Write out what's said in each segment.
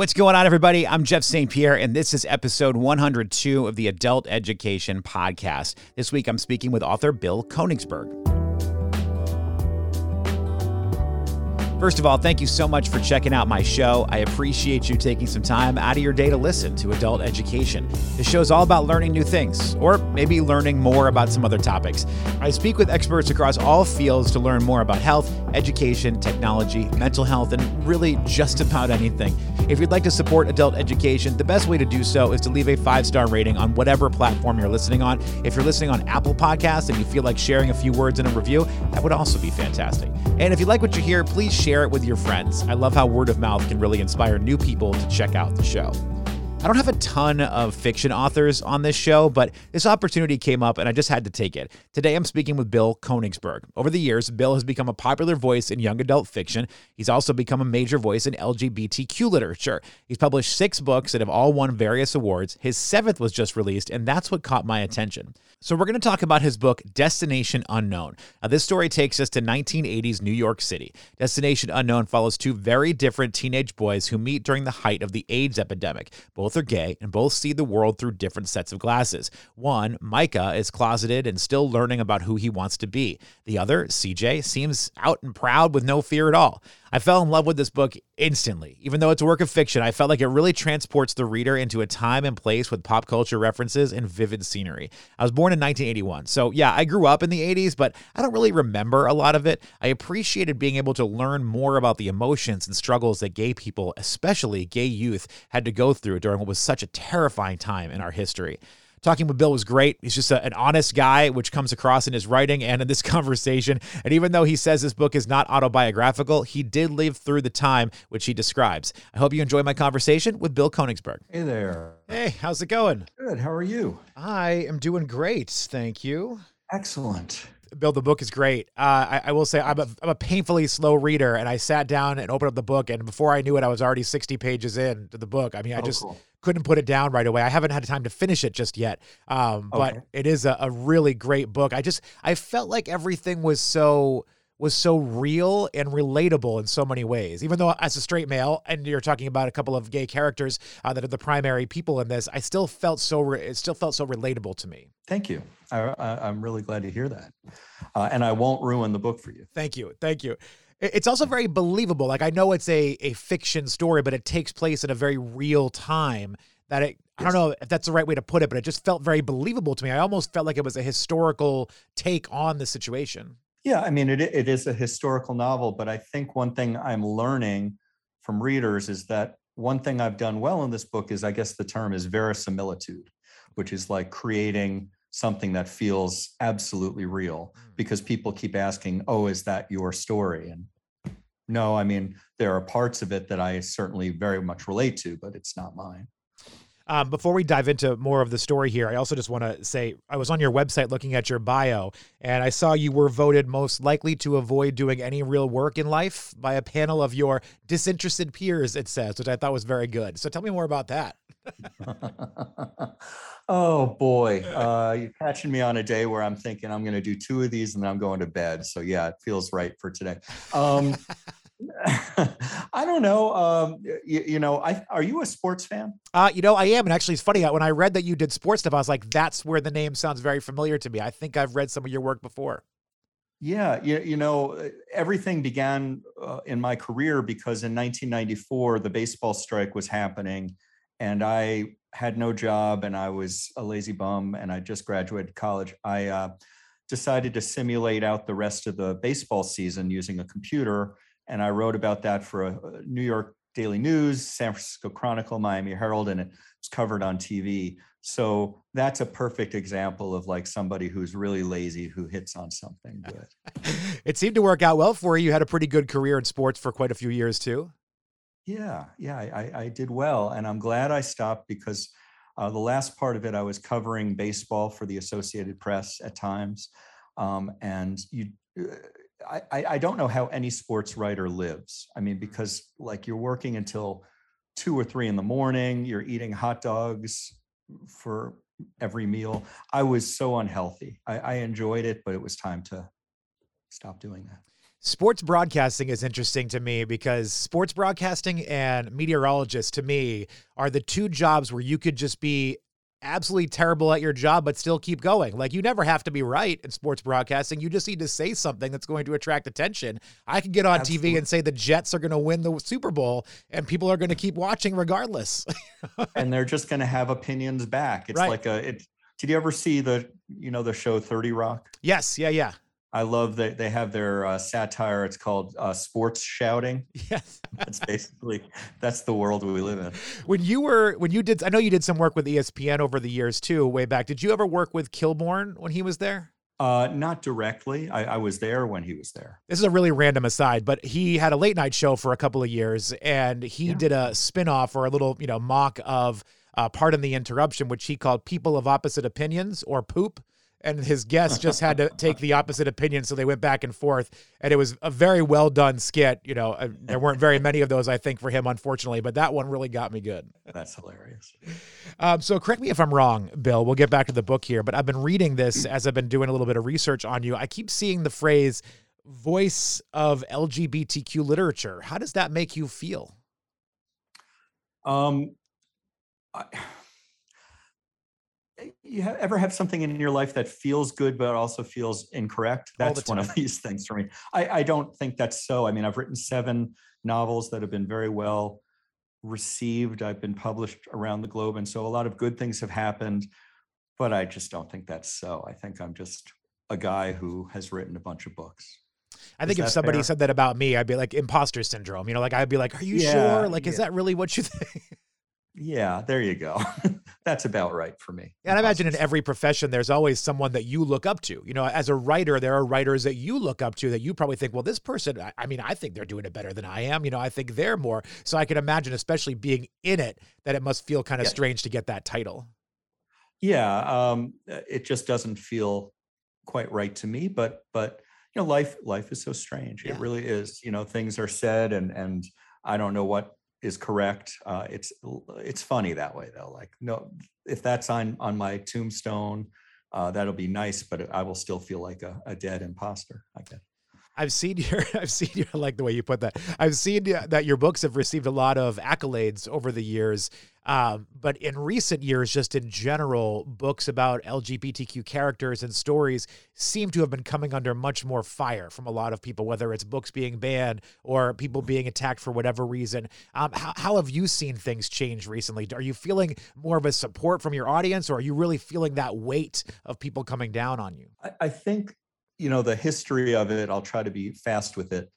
What's going on, everybody? I'm Jeff St. Pierre, and this is episode 102 of the Adult Education Podcast. This week, I'm speaking with author Bill Konigsberg. First of all, thank you so much for checking out my show. I appreciate you taking some time out of your day to listen to Adult Education. This show is all about learning new things, or maybe learning more about some other topics. I speak with experts across all fields to learn more about health, education, technology, mental health, and really just about anything. If you'd like to support adult education, the best way to do so is to leave a five star rating on whatever platform you're listening on. If you're listening on Apple Podcasts and you feel like sharing a few words in a review, that would also be fantastic. And if you like what you hear, please share share it with your friends. I love how word of mouth can really inspire new people to check out the show. I don't have a ton of fiction authors on this show, but this opportunity came up and I just had to take it. Today I'm speaking with Bill Konigsberg. Over the years, Bill has become a popular voice in young adult fiction. He's also become a major voice in LGBTQ literature. He's published six books that have all won various awards. His seventh was just released, and that's what caught my attention. So, we're going to talk about his book, Destination Unknown. Now, this story takes us to 1980s New York City. Destination Unknown follows two very different teenage boys who meet during the height of the AIDS epidemic. Both are gay and both see the world through different sets of glasses. One, Micah, is closeted and still learning about who he wants to be. The other, CJ, seems out and proud with no fear at all. I fell in love with this book instantly. Even though it's a work of fiction, I felt like it really transports the reader into a time and place with pop culture references and vivid scenery. I was born in 1981, so yeah, I grew up in the 80s, but I don't really remember a lot of it. I appreciated being able to learn more about the emotions and struggles that gay people, especially gay youth, had to go through during what was such a terrifying time in our history. Talking with Bill was great. He's just a, an honest guy, which comes across in his writing and in this conversation. And even though he says this book is not autobiographical, he did live through the time which he describes. I hope you enjoy my conversation with Bill Konigsberg. Hey there. Hey, how's it going? Good. How are you? I am doing great. Thank you. Excellent. Bill, the book is great. Uh, I, I, will say I'm a, I'm a painfully slow reader, and I sat down and opened up the book, and before I knew it, I was already 60 pages into the book. I mean, I oh, just cool couldn't put it down right away. I haven't had time to finish it just yet. Um, but it is a, a really great book. I just I felt like everything was so was so real and relatable in so many ways. Even though as a straight male, and you're talking about a couple of gay characters uh, that are the primary people in this, I still felt so re- it still felt so relatable to me. Thank you. I, am really glad to hear that, uh, and I won't ruin the book for you. Thank you. Thank you. It's also very believable. Like I know it's a a fiction story, but it takes place in a very real time. That it, I don't know if that's the right way to put it, but it just felt very believable to me. I almost felt like it was a historical take on the situation. Yeah, I mean, it it is a historical novel, but I think one thing I'm learning from readers is that one thing I've done well in this book is, I guess the term is verisimilitude, which is like creating something that feels absolutely real mm. because people keep asking, "Oh, is that your story?" And no, I mean there are parts of it that I certainly very much relate to, but it's not mine. Um, before we dive into more of the story here, I also just want to say I was on your website looking at your bio, and I saw you were voted most likely to avoid doing any real work in life by a panel of your disinterested peers. It says, which I thought was very good. So tell me more about that. oh boy, uh, you're catching me on a day where I'm thinking I'm going to do two of these and then I'm going to bed. So yeah, it feels right for today. Um, I don't know. Um, you, you, know, I, are you a sports fan? Uh, you know, I am. And actually, it's funny. When I read that you did sports stuff, I was like, that's where the name sounds very familiar to me. I think I've read some of your work before. Yeah, you, you know, everything began uh, in my career because in 1994, the baseball strike was happening and I had no job and I was a lazy bum and I just graduated college. I uh, decided to simulate out the rest of the baseball season using a computer. And I wrote about that for a, a New York Daily News, San Francisco Chronicle, Miami Herald, and it was covered on TV. So that's a perfect example of like somebody who's really lazy who hits on something good. it seemed to work out well for you. You had a pretty good career in sports for quite a few years too. Yeah, yeah, I, I did well, and I'm glad I stopped because uh, the last part of it I was covering baseball for the Associated Press at times, um, and you. I, I don't know how any sports writer lives. I mean, because like you're working until two or three in the morning, you're eating hot dogs for every meal. I was so unhealthy. I, I enjoyed it, but it was time to stop doing that. Sports broadcasting is interesting to me because sports broadcasting and meteorologists, to me, are the two jobs where you could just be absolutely terrible at your job, but still keep going. Like you never have to be right in sports broadcasting. You just need to say something that's going to attract attention. I can get on Absolutely. TV and say the Jets are going to win the Super Bowl, and people are going to keep watching regardless. and they're just going to have opinions back. It's right. like a. It, did you ever see the you know the show Thirty Rock? Yes. Yeah. Yeah. I love that they have their uh, satire. It's called uh, sports shouting. Yes, that's basically that's the world we live in. When you were when you did, I know you did some work with ESPN over the years too, way back. Did you ever work with Kilborn when he was there? Uh, not directly. I, I, was there when he was there. This is a really random aside, but he had a late night show for a couple of years, and he yeah. did a spinoff or a little, you know, mock of uh, "Pardon the Interruption," which he called "People of Opposite Opinions" or "Poop." And his guests just had to take the opposite opinion so they went back and forth and it was a very well done skit you know there weren't very many of those i think for him unfortunately but that one really got me good. That's hilarious. Um, so correct me if i'm wrong bill we'll get back to the book here but i've been reading this as i've been doing a little bit of research on you. I keep seeing the phrase voice of lgbtq literature. How does that make you feel? Um I you have, ever have something in your life that feels good but also feels incorrect that's one of these things for me I, I don't think that's so i mean i've written seven novels that have been very well received i've been published around the globe and so a lot of good things have happened but i just don't think that's so i think i'm just a guy who has written a bunch of books I think if somebody fair? said that about me, I'd be like imposter syndrome. You know, like I'd be like, "Are you yeah, sure? Like, yeah. is that really what you think?" Yeah, there you go. That's about right for me. And I imagine in every profession, there's always someone that you look up to. You know, as a writer, there are writers that you look up to that you probably think, well, this person, I, I mean, I think they're doing it better than I am. You know, I think they're more. So I can imagine, especially being in it, that it must feel kind of yeah. strange to get that title. Yeah, um, it just doesn't feel quite right to me. But but you know, life life is so strange. Yeah. It really is. You know, things are said, and and I don't know what is correct. Uh, it's it's funny that way though. Like no, if that's on on my tombstone, uh, that'll be nice, but I will still feel like a, a dead imposter. I guess. I've seen your, I've seen your, I like the way you put that. I've seen that your books have received a lot of accolades over the years. Um, but in recent years, just in general, books about LGBTQ characters and stories seem to have been coming under much more fire from a lot of people, whether it's books being banned or people being attacked for whatever reason. Um, how, how have you seen things change recently? Are you feeling more of a support from your audience, or are you really feeling that weight of people coming down on you? I, I think you know the history of it i'll try to be fast with it.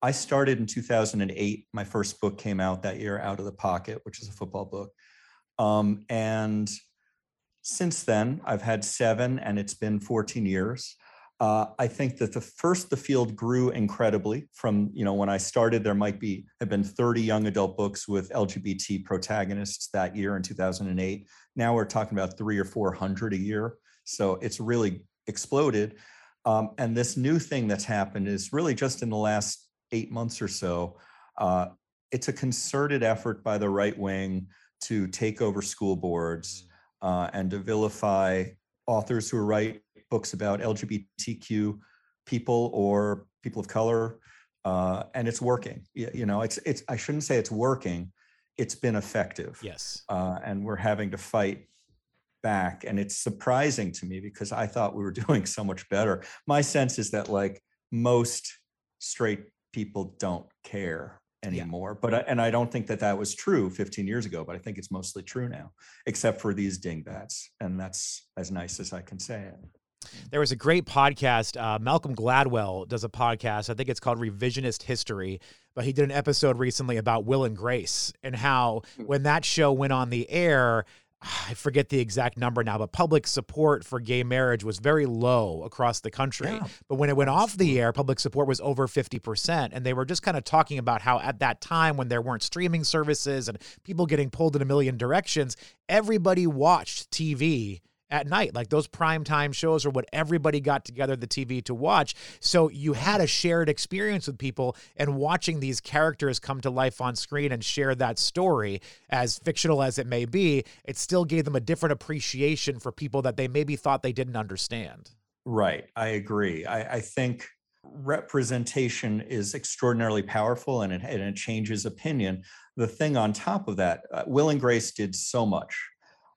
I started in 2008 my first book came out that year out of the pocket which is a football book. Um, and since then i've had seven and it's been 14 years. Uh, i think that the first the field grew incredibly from you know when i started there might be have been 30 young adult books with lgbt protagonists that year in 2008 now we're talking about three or four hundred a year. So it's really exploded um, and this new thing that's happened is really just in the last eight months or so. Uh, it's a concerted effort by the right wing to take over school boards mm. uh, and to vilify authors who write books about LGBTQ people or people of color. Uh, and it's working. You know, it's it's. I shouldn't say it's working. It's been effective. Yes. Uh, and we're having to fight back and it's surprising to me because i thought we were doing so much better my sense is that like most straight people don't care anymore yeah. but I, and i don't think that that was true 15 years ago but i think it's mostly true now except for these dingbats and that's as nice as i can say it there was a great podcast. Uh, Malcolm Gladwell does a podcast. I think it's called Revisionist History, but he did an episode recently about Will and Grace and how hmm. when that show went on the air, I forget the exact number now, but public support for gay marriage was very low across the country. Yeah. But when it went off the air, public support was over 50%. And they were just kind of talking about how at that time, when there weren't streaming services and people getting pulled in a million directions, everybody watched TV at night. Like those prime time shows are what everybody got together the TV to watch. So you had a shared experience with people and watching these characters come to life on screen and share that story, as fictional as it may be, it still gave them a different appreciation for people that they maybe thought they didn't understand. Right. I agree. I, I think representation is extraordinarily powerful and it, and it changes opinion. The thing on top of that, uh, Will and Grace did so much.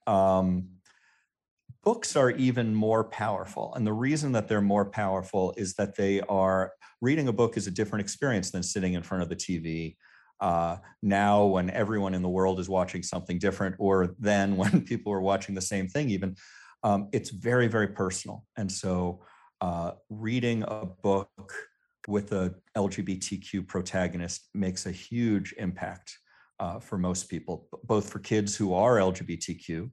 Um, books are even more powerful. And the reason that they're more powerful is that they are reading a book is a different experience than sitting in front of the TV. Uh, now, when everyone in the world is watching something different, or then when people are watching the same thing, even, um, it's very, very personal. And so, uh, reading a book with a LGBTQ protagonist makes a huge impact uh, for most people, both for kids who are LGBTQ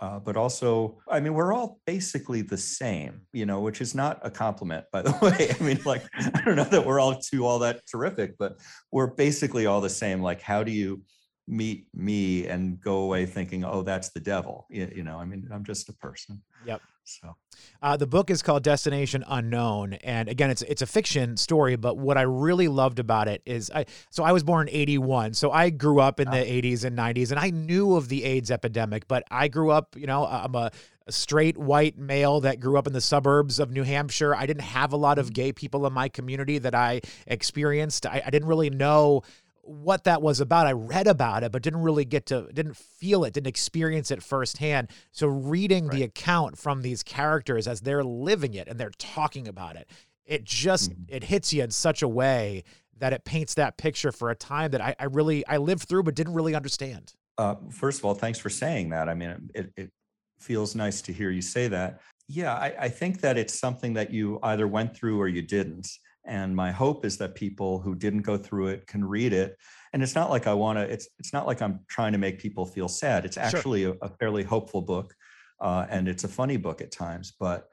uh, but also, I mean, we're all basically the same, you know, which is not a compliment, by the way. I mean, like, I don't know that we're all too all that terrific, but we're basically all the same. Like, how do you meet me and go away thinking, oh, that's the devil? You, you know, I mean, I'm just a person. Yep. So, uh, the book is called Destination Unknown, and again, it's it's a fiction story. But what I really loved about it is, I so I was born in '81, so I grew up in the '80s and '90s, and I knew of the AIDS epidemic. But I grew up, you know, I'm a straight white male that grew up in the suburbs of New Hampshire. I didn't have a lot of mm. gay people in my community that I experienced. I, I didn't really know what that was about. I read about it, but didn't really get to, didn't feel it, didn't experience it firsthand. So reading right. the account from these characters as they're living it and they're talking about it, it just, mm-hmm. it hits you in such a way that it paints that picture for a time that I, I really, I lived through, but didn't really understand. Uh, first of all, thanks for saying that. I mean, it, it feels nice to hear you say that. Yeah, I, I think that it's something that you either went through or you didn't. And my hope is that people who didn't go through it can read it. And it's not like I want to. It's it's not like I'm trying to make people feel sad. It's actually sure. a, a, fairly hopeful book, uh, and it's a funny book at times. But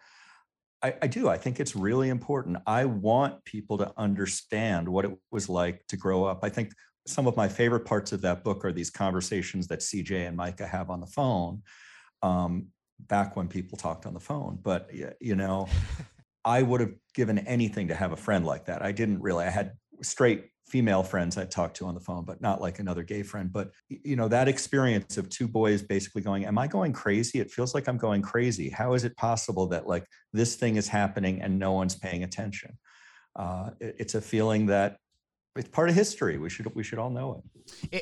I, I do. I think it's really important. I want people to understand what it was like to grow up. I think some of my favorite parts of that book are these conversations that CJ and Micah have on the phone. Um, back when people talked on the phone, but you know. I would have given anything to have a friend like that. I didn't really. I had straight female friends I talked to on the phone, but not like another gay friend. But you know, that experience of two boys basically going, Am I going crazy? It feels like I'm going crazy. How is it possible that like this thing is happening and no one's paying attention? Uh, it's a feeling that it's part of history. We should we should all know it.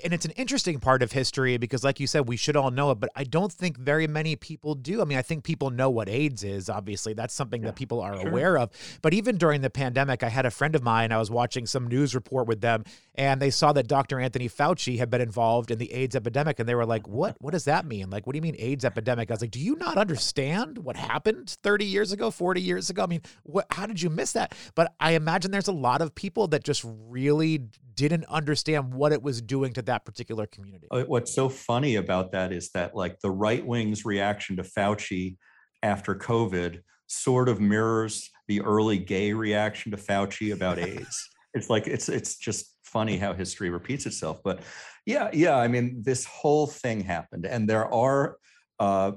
And it's an interesting part of history because, like you said, we should all know it. But I don't think very many people do. I mean, I think people know what AIDS is. Obviously, that's something yeah, that people are sure. aware of. But even during the pandemic, I had a friend of mine. I was watching some news report with them, and they saw that Dr. Anthony Fauci had been involved in the AIDS epidemic, and they were like, "What? What does that mean? Like, what do you mean AIDS epidemic?" I was like, "Do you not understand what happened 30 years ago, 40 years ago? I mean, what? How did you miss that?" But I imagine there's a lot of people that just really didn't understand what it was doing to that particular community. Uh, what's so funny about that is that like the right wing's reaction to Fauci after COVID sort of mirrors the early gay reaction to Fauci about AIDS. it's like it's it's just funny how history repeats itself. But yeah, yeah, I mean, this whole thing happened, and there are uh,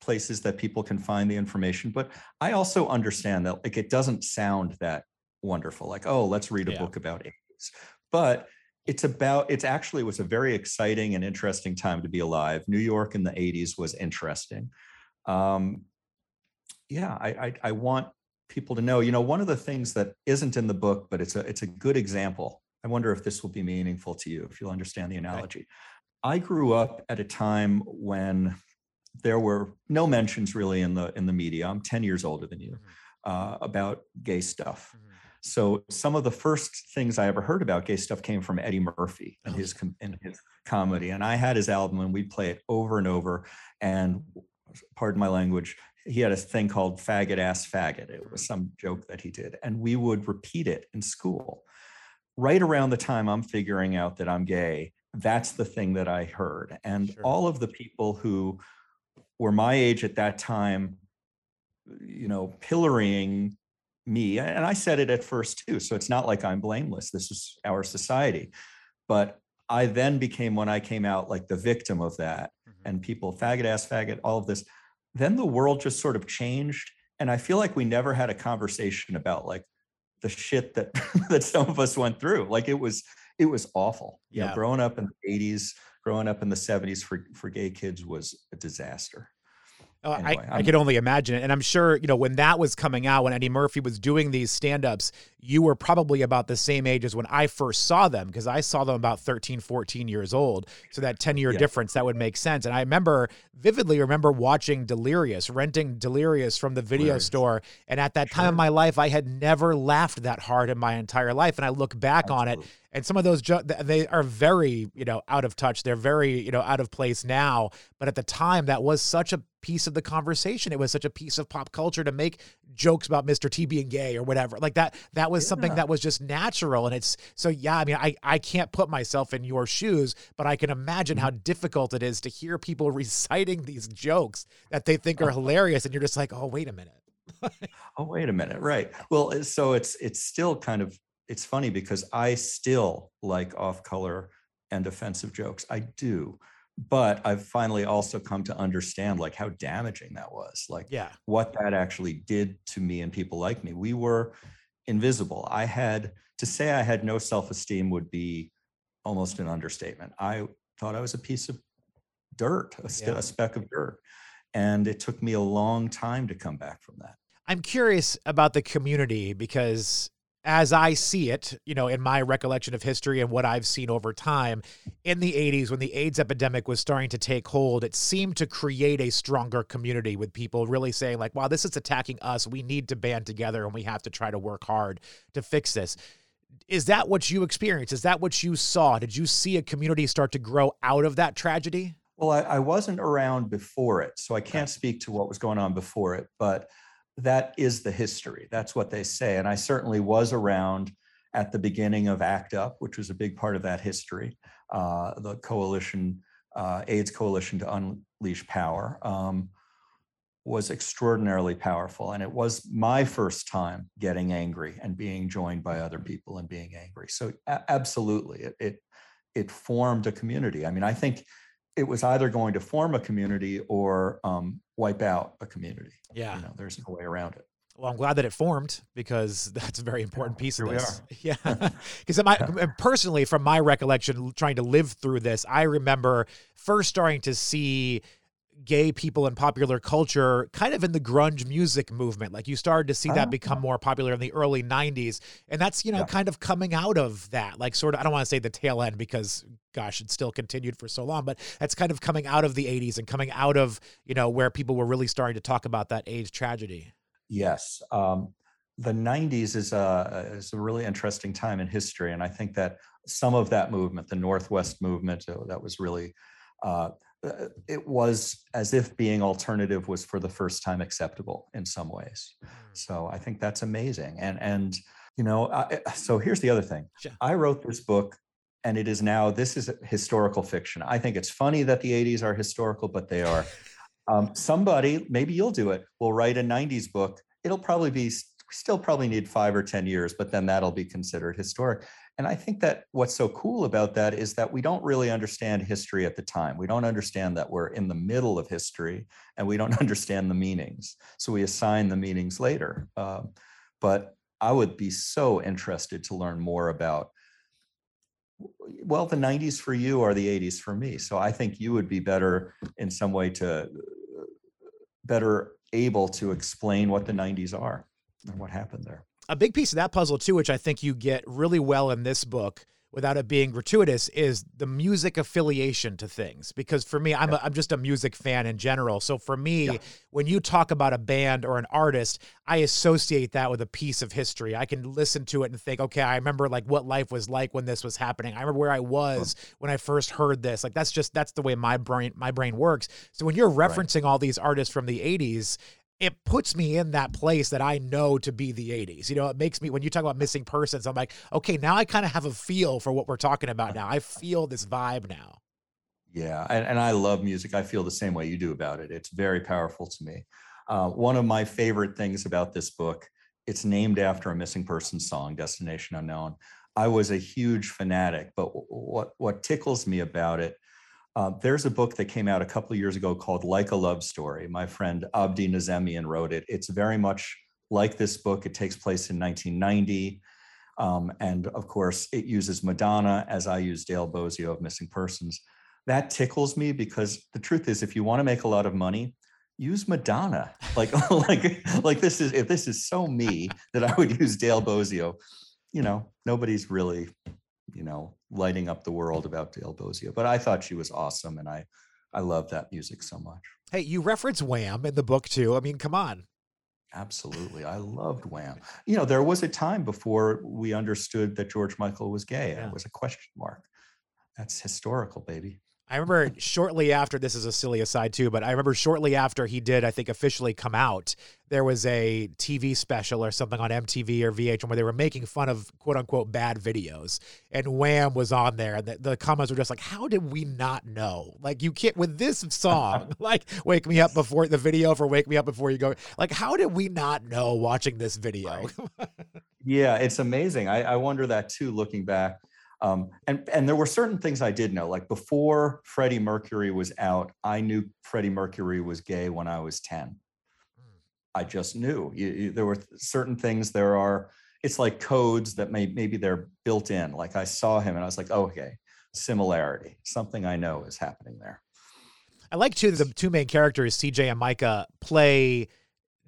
places that people can find the information. But I also understand that like it doesn't sound that wonderful. Like, oh, let's read a yeah. book about But it's about it's actually was a very exciting and interesting time to be alive. New york in the 80s was interesting. Um, yeah I, I, I want people to know you know one of the things that isn't in the book but it's a it's a good example i wonder if this will be meaningful to you if you'll understand the analogy. I grew up at a time when there were no mentions really in the in the media. I'm 10 years older than you mm-hmm. uh, about gay stuff. Mm-hmm. So some of the first things I ever heard about gay stuff came from Eddie Murphy and his and his comedy, and I had his album and we'd play it over and over. And pardon my language, he had a thing called "faggot ass faggot." It was some joke that he did, and we would repeat it in school. Right around the time I'm figuring out that I'm gay, that's the thing that I heard, and sure. all of the people who were my age at that time you know, pillorying me and i said it at first too so it's not like i'm blameless this is our society. But i then became when i came out like the victim of that mm-hmm. and people faggot ass faggot all of this. Then the world just sort of changed and i feel like we never had a conversation about like the shit that that some of us went through. Like it was it was awful. Yeah. you know growing up in the 80s growing up in the 70s for for gay kids was a disaster Oh, anyway, I, I could only imagine it. And I'm sure, you know, when that was coming out, when Eddie Murphy was doing these stand ups, you were probably about the same age as when I first saw them because I saw them about 13, 14 years old. So that 10 year yeah. difference, that would make sense. And I remember vividly remember watching Delirious, renting Delirious from the video Delirious. store. And at that sure. time of my life, I had never laughed that hard in my entire life. And I look back Absolutely. on it and some of those they are very you know out of touch they're very you know out of place now but at the time that was such a piece of the conversation it was such a piece of pop culture to make jokes about mr t being gay or whatever like that that was yeah. something that was just natural and it's so yeah i mean i i can't put myself in your shoes but i can imagine how mm-hmm. difficult it is to hear people reciting these jokes that they think are hilarious and you're just like oh wait a minute oh wait a minute right well so it's it's still kind of it's funny because I still like off color and offensive jokes. I do. But I've finally also come to understand like how damaging that was, like yeah. what that actually did to me and people like me. We were invisible. I had to say I had no self-esteem would be almost an understatement. I thought I was a piece of dirt, a, yeah. a speck of dirt. And it took me a long time to come back from that. I'm curious about the community because as I see it, you know, in my recollection of history and what I've seen over time, in the 80s, when the AIDS epidemic was starting to take hold, it seemed to create a stronger community with people really saying, like, wow, this is attacking us. We need to band together and we have to try to work hard to fix this. Is that what you experienced? Is that what you saw? Did you see a community start to grow out of that tragedy? Well, I, I wasn't around before it, so I can't speak to what was going on before it, but that is the history. That's what they say. And I certainly was around at the beginning of ACT UP, which was a big part of that history, uh, the coalition, uh, AIDS Coalition to Unleash Power, um, was extraordinarily powerful. And it was my first time getting angry and being joined by other people and being angry. So a- absolutely, it, it it formed a community. I mean, I think it was either going to form a community or um, wipe out a community. Yeah. You know, there's no way around it. Well, I'm glad that it formed because that's a very important piece of this. Yeah. Because my personally, from my recollection, trying to live through this, I remember first starting to see gay people in popular culture kind of in the grunge music movement. Like you started to see that oh, become more popular in the early 90s and that's you know yeah. kind of coming out of that. Like sort of i don't want to say the tail end because gosh it still continued for so long but that's kind of coming out of the 80s and coming out of you know where people were really starting to talk about that AIDS tragedy. Yes um, the 90s is a is a really interesting time in history and i think that some of that movement the northwest movement uh, that was really uh, uh, it was as if being alternative was for the first time acceptable in some ways. Mm. So I think that's amazing. And and you know, I, so here's the other thing. Sure. I wrote this book and it is now this is historical fiction. I think it's funny that the 80s are historical, but they are. Um, somebody, maybe you'll do it, will write a 90s book. It'll probably be still probably need five or 10 years, but then that'll be considered historic. And I think that what's so cool about that is that we don't really understand history at the time. We don't understand that we're in the middle of history and we don't understand the meanings. So we assign the meanings later. Uh, but I would be so interested to learn more about well the 90s for you are the 80s for me so i think you would be better in some way to better able to explain what the 90s are and what happened there a big piece of that puzzle too, which I think you get really well in this book without it being gratuitous is the music affiliation to things. Because for me I'm, yeah. a, I'm just a music fan in general. So for me yeah. when you talk about a band or an artist i associate that with a piece of history. I can listen to it and think okay i remember like what life was like when this was happening. I remember where i was when i first heard this. Like that's just that's the way my brain my brain works. So when you're referencing right. all these artists from the 80s it puts me in that place that I know to be the 80s. You know, it makes me, when you talk about missing persons, I'm like, okay, now I kind of have a feel for what we're talking about now. I feel this vibe now. Yeah. And, and I love music. I feel the same way you do about it. It's very powerful to me. Uh, one of my favorite things about this book, it's named after a missing person song, Destination Unknown. I was a huge fanatic, but what, what tickles me about it uh, there's a book that came out a couple of years ago called Like a Love Story. My friend Abdi Nazemian wrote it. It's very much like this book. It takes place in 1990. Um, and of course, it uses Madonna as I use Dale Bozzio of Missing Persons. That tickles me because the truth is, if you want to make a lot of money, use Madonna. Like, like, like this is if this is so me that I would use Dale Bozzio. You know, nobody's really, you know, lighting up the world about Dale Bozzio. But I thought she was awesome, and I, I love that music so much. Hey, you reference Wham in the book too. I mean, come on. Absolutely. I loved Wham. You know, there was a time before we understood that George Michael was gay. Yeah. It was a question mark. That's historical, baby. I remember shortly after this is a silly aside too, but I remember shortly after he did, I think officially come out, there was a TV special or something on MTV or VH1 where they were making fun of quote unquote bad videos, and Wham was on there, and the, the comments were just like, "How did we not know? Like you can't with this song, like Wake Me Up Before the video for Wake Me Up Before You Go. Like how did we not know watching this video?" yeah, it's amazing. I, I wonder that too, looking back um, and and there were certain things I did know, like before Freddie Mercury was out, I knew Freddie Mercury was gay when I was ten. Hmm. I just knew. You, you, there were certain things. There are. It's like codes that may maybe they're built in. Like I saw him and I was like, oh, okay, similarity. Something I know is happening there. I like too the two main characters, CJ and Micah, play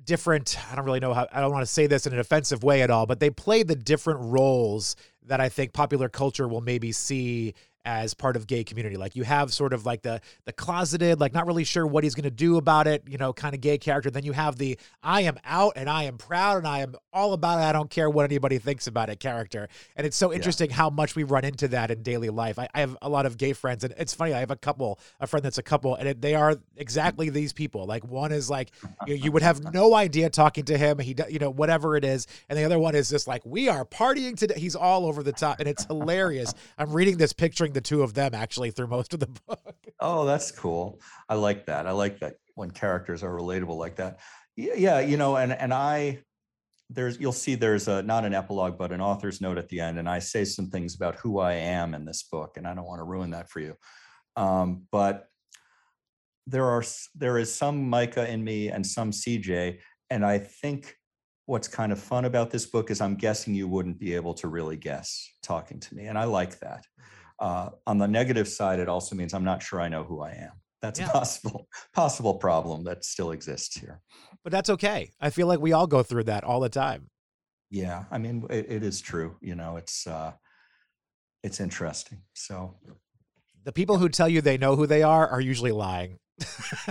different i don't really know how i don't want to say this in an offensive way at all but they play the different roles that I think popular culture will maybe see as part of gay community. Like you have sort of like the the closeted, like not really sure what he's going to do about it, you know, kind of gay character. Then you have the I am out and I am proud and I am all about it. I don't care what anybody thinks about it character. And it's so interesting yeah. how much we run into that in daily life. I, I, have a lot of gay friends and it's funny. I have a couple, a friend that's a couple and it, they are exactly these people. Like one is like, you, you would have no idea talking to him. He, you know, whatever it is. And the other one is just like, we are partying today. He's all over the top and it's hilarious. I'm reading this picturing the two of them actually through most of the book. Oh, that's cool. I like that. I like that when characters are relatable like that. Yeah, you know, and and I there's you'll see there's a not an epilogue but an author's note at the end and I say some things about who I am in this book and I don't want to ruin that for you. Um, but there are there is some Micah in me and some CJ and I think what's kind of fun about this book is I'm guessing you wouldn't be able to really guess talking to me and I like that. Uh, on the negative side, it also means I'm not sure I know who I am. That's yeah. a possible possible problem that still exists here. But that's okay. I feel like we all go through that all the time. Yeah, I mean, it, it is true. You know, it's uh, it's interesting. So the people who tell you they know who they are are usually lying.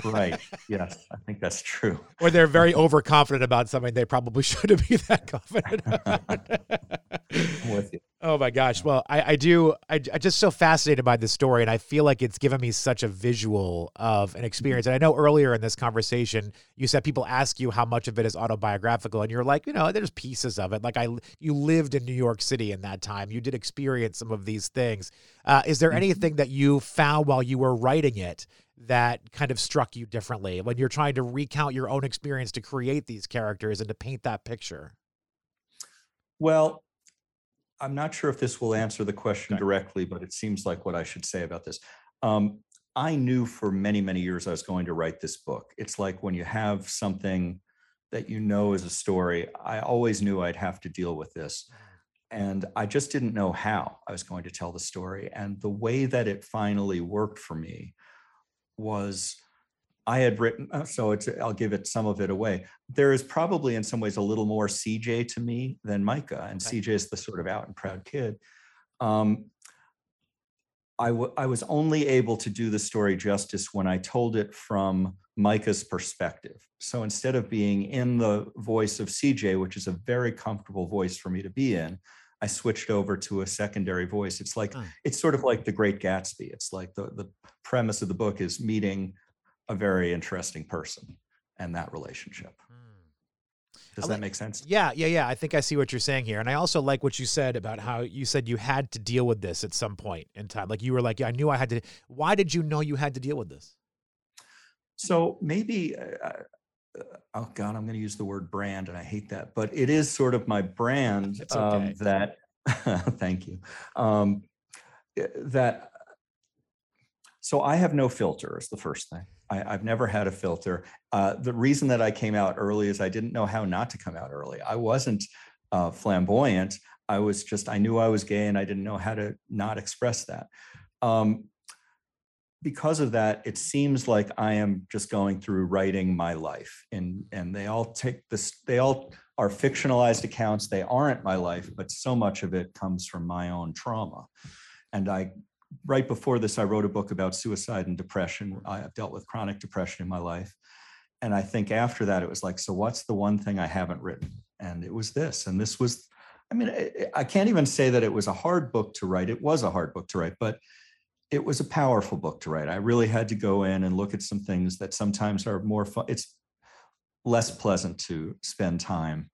right. Yes, I think that's true. Or they're very overconfident about something they probably shouldn't be that confident. I'm with you. Oh my gosh. Well, I, I do. I, I just so fascinated by this story, and I feel like it's given me such a visual of an experience. And I know earlier in this conversation, you said people ask you how much of it is autobiographical, and you're like, you know, there's pieces of it. Like I, you lived in New York City in that time. You did experience some of these things. Uh, is there mm-hmm. anything that you found while you were writing it that kind of struck you differently when you're trying to recount your own experience to create these characters and to paint that picture? Well, I'm not sure if this will answer the question directly, but it seems like what I should say about this. Um, I knew for many, many years I was going to write this book. It's like when you have something that you know is a story, I always knew I'd have to deal with this. And I just didn't know how I was going to tell the story. And the way that it finally worked for me was I had written, uh, so it's, I'll give it some of it away. There is probably in some ways a little more CJ to me than Micah, and CJ is the sort of out and proud kid. Um, I, w- I was only able to do the story justice when I told it from Micah's perspective. So instead of being in the voice of CJ, which is a very comfortable voice for me to be in, I switched over to a secondary voice. It's like, oh. it's sort of like the Great Gatsby. It's like the, the premise of the book is meeting a very interesting person and that relationship. Hmm. Does that make sense? Yeah, yeah, yeah. I think I see what you're saying here. And I also like what you said about how you said you had to deal with this at some point in time. Like you were like, yeah, I knew I had to. Why did you know you had to deal with this? So maybe, uh, uh oh God, I'm going to use the word brand and I hate that, but it is sort of my brand okay. um, that, thank you, um, eh, that, so I have no filter is the first thing. I, have never had a filter. Uh, the reason that I came out early is I didn't know how not to come out early. I wasn't uh, flamboyant. I was just, I knew I was gay and I didn't know how to not express that. Um, because of that, it seems like I am just going through writing my life, and and they all take this. They all are fictionalized accounts. They aren't my life, but so much of it comes from my own trauma. And I, right before this, I wrote a book about suicide and depression. I have dealt with chronic depression in my life, and I think after that, it was like, so what's the one thing I haven't written? And it was this, and this was. I mean, I can't even say that it was a hard book to write. It was a hard book to write, but it was a powerful book to write. I really had to go in and look at some things that sometimes are more fun. It's less pleasant to spend time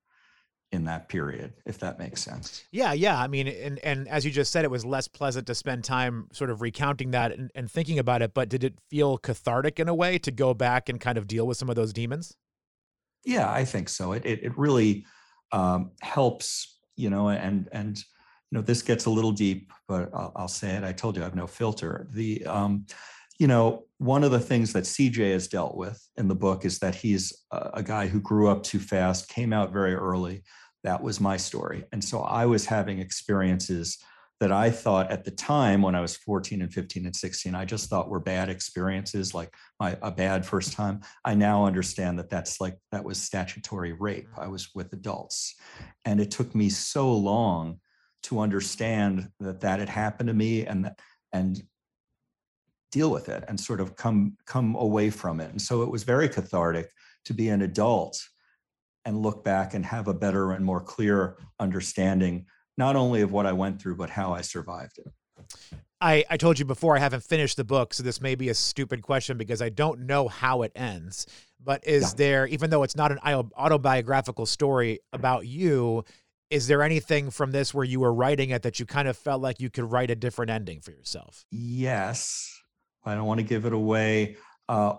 in that period, if that makes sense. Yeah, yeah. I mean, and and as you just said, it was less pleasant to spend time sort of recounting that and, and thinking about it. But did it feel cathartic in a way to go back and kind of deal with some of those demons? Yeah, I think so. It it, it really um, helps, you know, and and you know, this gets a little deep, but I'll, I'll say it. I told you I have no filter. The, um, you know, one of the things that CJ has dealt with in the book is that he's a, guy who grew up too fast, came out very early. That was my story. And so I was having experiences that I thought at the time when I was 14 and 15 and 16, I just thought were bad experiences, like my a bad first time. I now understand that that's like that was statutory rape. I was with adults, and it took me so long to understand that that had happened to me and that and deal with it and sort of come come away from it and so it was very cathartic to be an adult and look back and have a better and more clear understanding not only of what i went through but how i survived it I, I told you before I haven't finished the book, so this may be a stupid question because I don't know how it ends. But is yeah. there, even though it's not an autobiographical story about you, is there anything from this where you were writing it that you kind of felt like you could write a different ending for yourself? Yes. I don't want to give it away. Uh,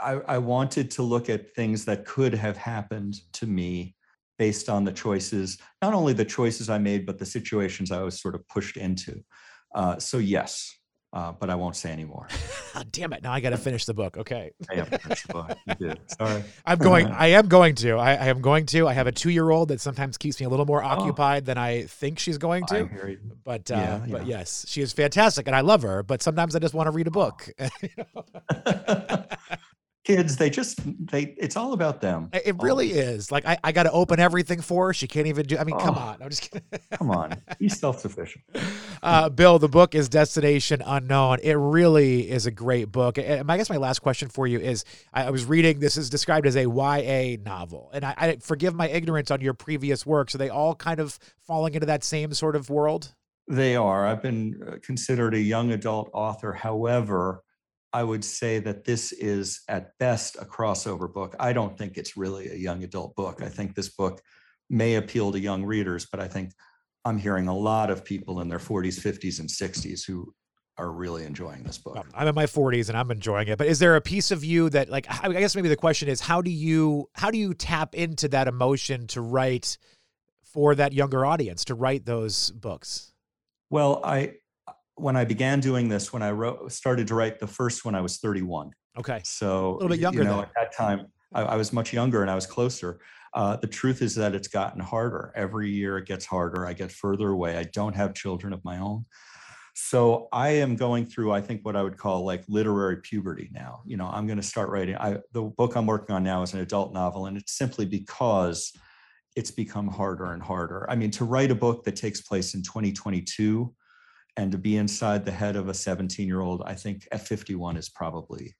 I, I wanted to look at things that could have happened to me based on the choices, not only the choices I made, but the situations I was sort of pushed into. Uh, so, yes, uh, but I won't say anymore. Damn it! Now I got to finish the book. Okay. I have finished the book. You did. Sorry. I'm going. I am going to. I, I am going to. I have a two-year-old that sometimes keeps me a little more oh. occupied oh. than I think she's going to. But uh, yeah, but yeah. yes, she is fantastic, and I love her. But sometimes I just want to read a book. kids they just they it's all about them. It really is. Like i, I got to open everything for her. She can't even do i mean oh, come on. I'm just kidding. Come on. He's self-sufficient. Uh, bill the book is destination unknown. It really is a great book. And i guess my last question for you is i, I was reading this is described as a ya novel. And I, I forgive my ignorance on your previous works are they all kind of falling into that same sort of world? They are. I've been uh, considered a young adult author. However I would say that this is at best a crossover book. I don't think it's really a young adult book. I think this book may appeal to young readers, but I think I'm hearing a lot of people in their 40s, 50s, and 60s who are really enjoying this book. Um, I'm in my 40s and I'm enjoying it. But is there a piece of you that like I guess maybe the question is how do you how do you tap into that emotion to write for that younger audience to write those books? Well, I when I began doing this, when I wrote, started to write the first one, I was 31. Okay. So a little bit younger. You know, at that time, I, I, was much younger and I was closer. Uh, the truth is that it's gotten harder. Every year it gets harder. I get further away. I don't have children of my own. So I am going through, I think, what I would call like literary puberty now. You know, I'm going to start writing. I, the book I'm working on now is an adult novel, and it's simply because it's become harder and harder. I mean, to write a book that takes place in 2022 and to be inside the head of a 17 year old i think at 51 is probably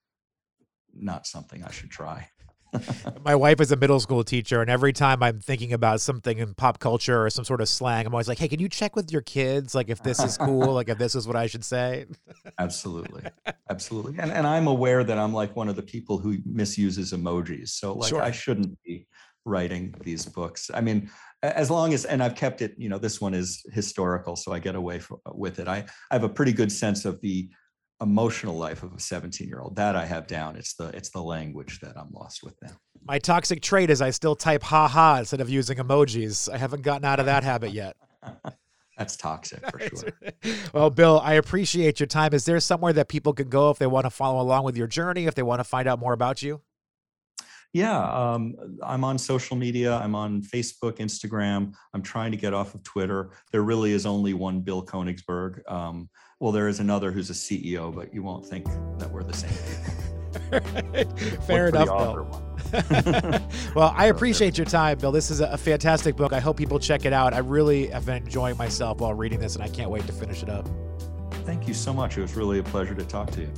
not something i should try. My wife is a middle school teacher and every time i'm thinking about something in pop culture or some sort of slang i'm always like hey can you check with your kids like if this is cool like if this is what i should say? Absolutely. Absolutely. And, and i'm aware that i'm like one of the people who misuses emojis so like sure. i shouldn't be writing these books. I mean as long as and i've kept it you know this one is historical so i get away from, with it. I, I have a pretty good sense of the emotional life of a 17 year old that i have down. It's the it's the language that i'm lost with now. My toxic trait is i still type ha ha instead of using emojis. I haven't gotten out of that habit yet. That's toxic for sure. Well bill i appreciate your time. Is there somewhere that people can go if they want to follow along with your journey if they want to find out more about you Yeah, um, I'm on social media. I'm on Facebook, Instagram. I'm trying to get off of Twitter. There really is only one Bill Konigsberg. Um, well, there is another who's a CEO, but you won't think that we're the same Fair enough, Bill. well, I appreciate your time, Bill. This is a fantastic book. I hope people check it out. I really have been enjoying myself while reading this, and I can't wait to finish it up. Thank you so much. It was really a pleasure to talk to you.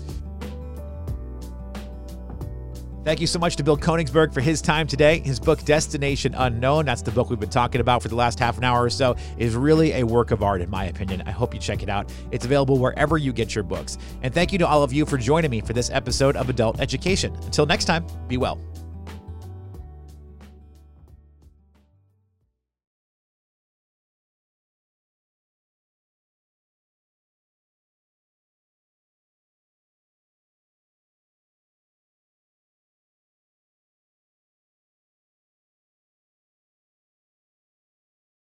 Thank you so much to Bill Konigsberg for his time today. His book, Destination Unknown, that's the book we've been talking about for the last half an hour or so, is really a work of art, in my opinion. I hope you check it out. It's available wherever you get your books. And thank you to all of you for joining me for this episode of Adult Education. Until next time, be well.